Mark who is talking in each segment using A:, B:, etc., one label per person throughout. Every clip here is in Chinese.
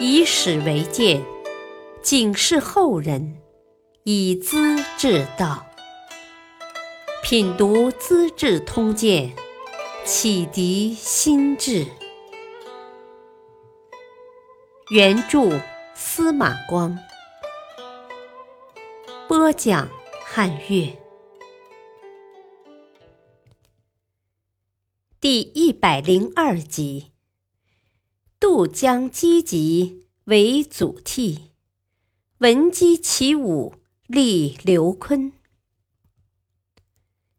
A: 以史为鉴，警示后人，以资治道。品读《资治通鉴》，启迪心智。原著司马光，播讲汉乐。第一百零二集。渡江击楫为祖逖，闻鸡起舞立刘琨。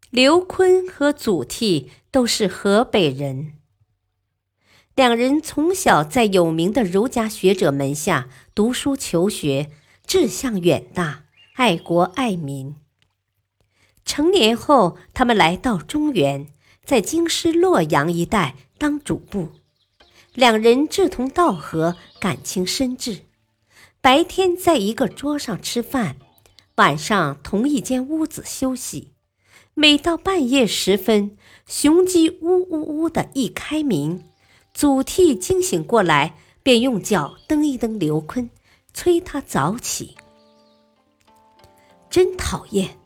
A: 刘琨和祖逖都是河北人，两人从小在有名的儒家学者门下读书求学，志向远大，爱国爱民。成年后，他们来到中原，在京师洛阳一带当主簿。两人志同道合，感情深挚。白天在一个桌上吃饭，晚上同一间屋子休息。每到半夜时分，雄鸡呜呜呜的一开鸣，祖逖惊醒过来，便用脚蹬一蹬刘琨，催他早起。真讨厌！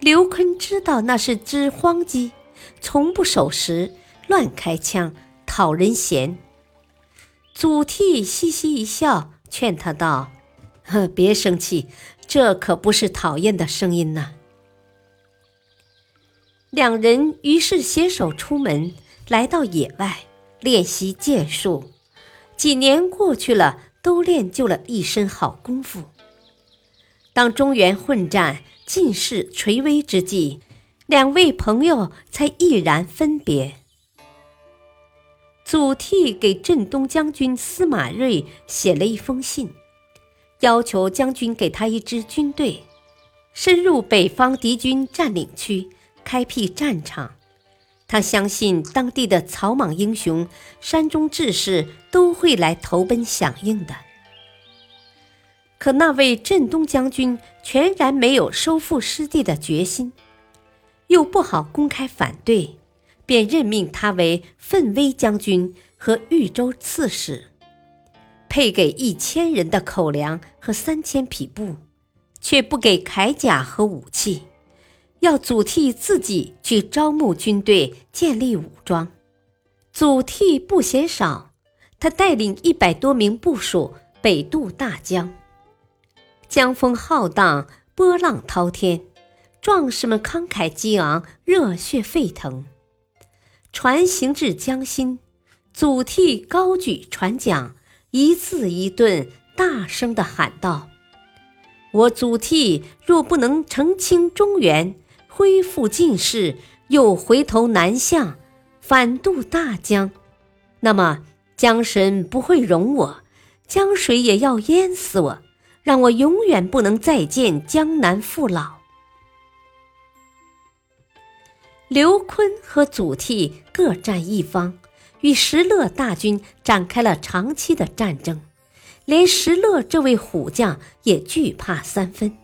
A: 刘琨知道那是只荒鸡，从不守时，乱开枪。讨人嫌。祖逖嘻嘻一笑，劝他道：“呵，别生气，这可不是讨厌的声音呐。”两人于是携手出门，来到野外练习剑术。几年过去了，都练就了一身好功夫。当中原混战、尽是垂危之际，两位朋友才毅然分别。祖逖给镇东将军司马睿写了一封信，要求将军给他一支军队，深入北方敌军占领区，开辟战场。他相信当地的草莽英雄、山中志士都会来投奔响应的。可那位镇东将军全然没有收复失地的决心，又不好公开反对。便任命他为奋威将军和豫州刺史，配给一千人的口粮和三千匹布，却不给铠甲和武器，要祖逖自己去招募军队，建立武装。祖逖不嫌少，他带领一百多名部属北渡大江，江风浩荡，波浪滔天，壮士们慷慨激昂，热血沸腾。船行至江心，祖逖高举船桨，一字一顿，大声地喊道：“我祖逖若不能澄清中原，恢复晋室，又回头南向，反渡大江，那么江神不会容我，江水也要淹死我，让我永远不能再见江南父老。”刘琨和祖逖各占一方，与石勒大军展开了长期的战争，连石勒这位虎将也惧怕三分。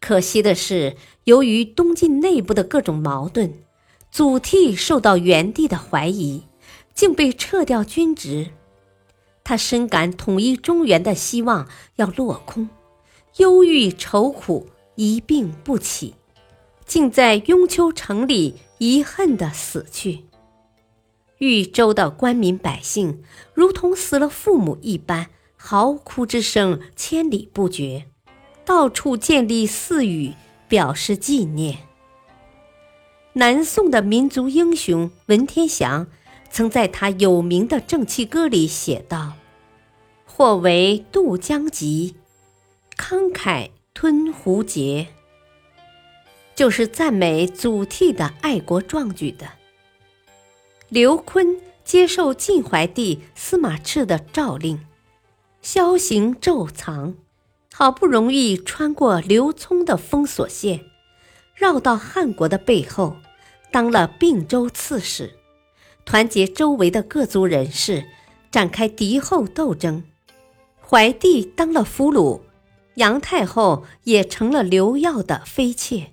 A: 可惜的是，由于东晋内部的各种矛盾，祖逖受到元帝的怀疑，竟被撤掉军职。他深感统一中原的希望要落空，忧郁愁苦，一病不起。竟在雍丘城里遗恨地死去。豫州的官民百姓如同死了父母一般，嚎哭之声千里不绝，到处建立寺宇表示纪念。南宋的民族英雄文天祥曾在他有名的《正气歌》里写道：“或为渡江楫，慷慨吞胡节。”就是赞美祖逖的爱国壮举的。刘琨接受晋怀帝司马炽的诏令，萧行骤藏，好不容易穿过刘聪的封锁线，绕到汉国的背后，当了并州刺史，团结周围的各族人士，展开敌后斗争。怀帝当了俘虏，杨太后也成了刘耀的妃妾。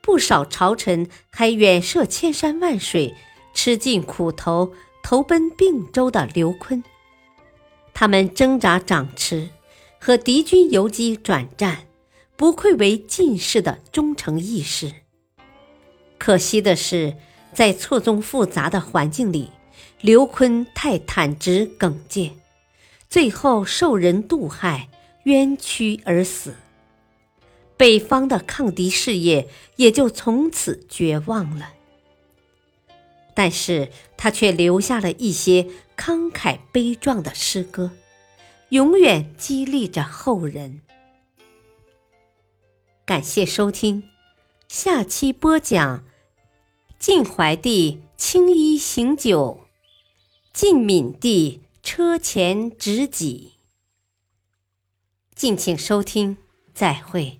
A: 不少朝臣还远涉千山万水，吃尽苦头，投奔并州的刘琨。他们挣扎掌持，和敌军游击转战，不愧为进士的忠诚义士。可惜的是，在错综复杂的环境里，刘琨太坦直耿介，最后受人妒害，冤屈而死。北方的抗敌事业也就从此绝望了。但是他却留下了一些慷慨悲壮的诗歌，永远激励着后人。感谢收听，下期播讲晋怀帝青衣行酒，晋闵帝车前执戟。敬请收听，再会。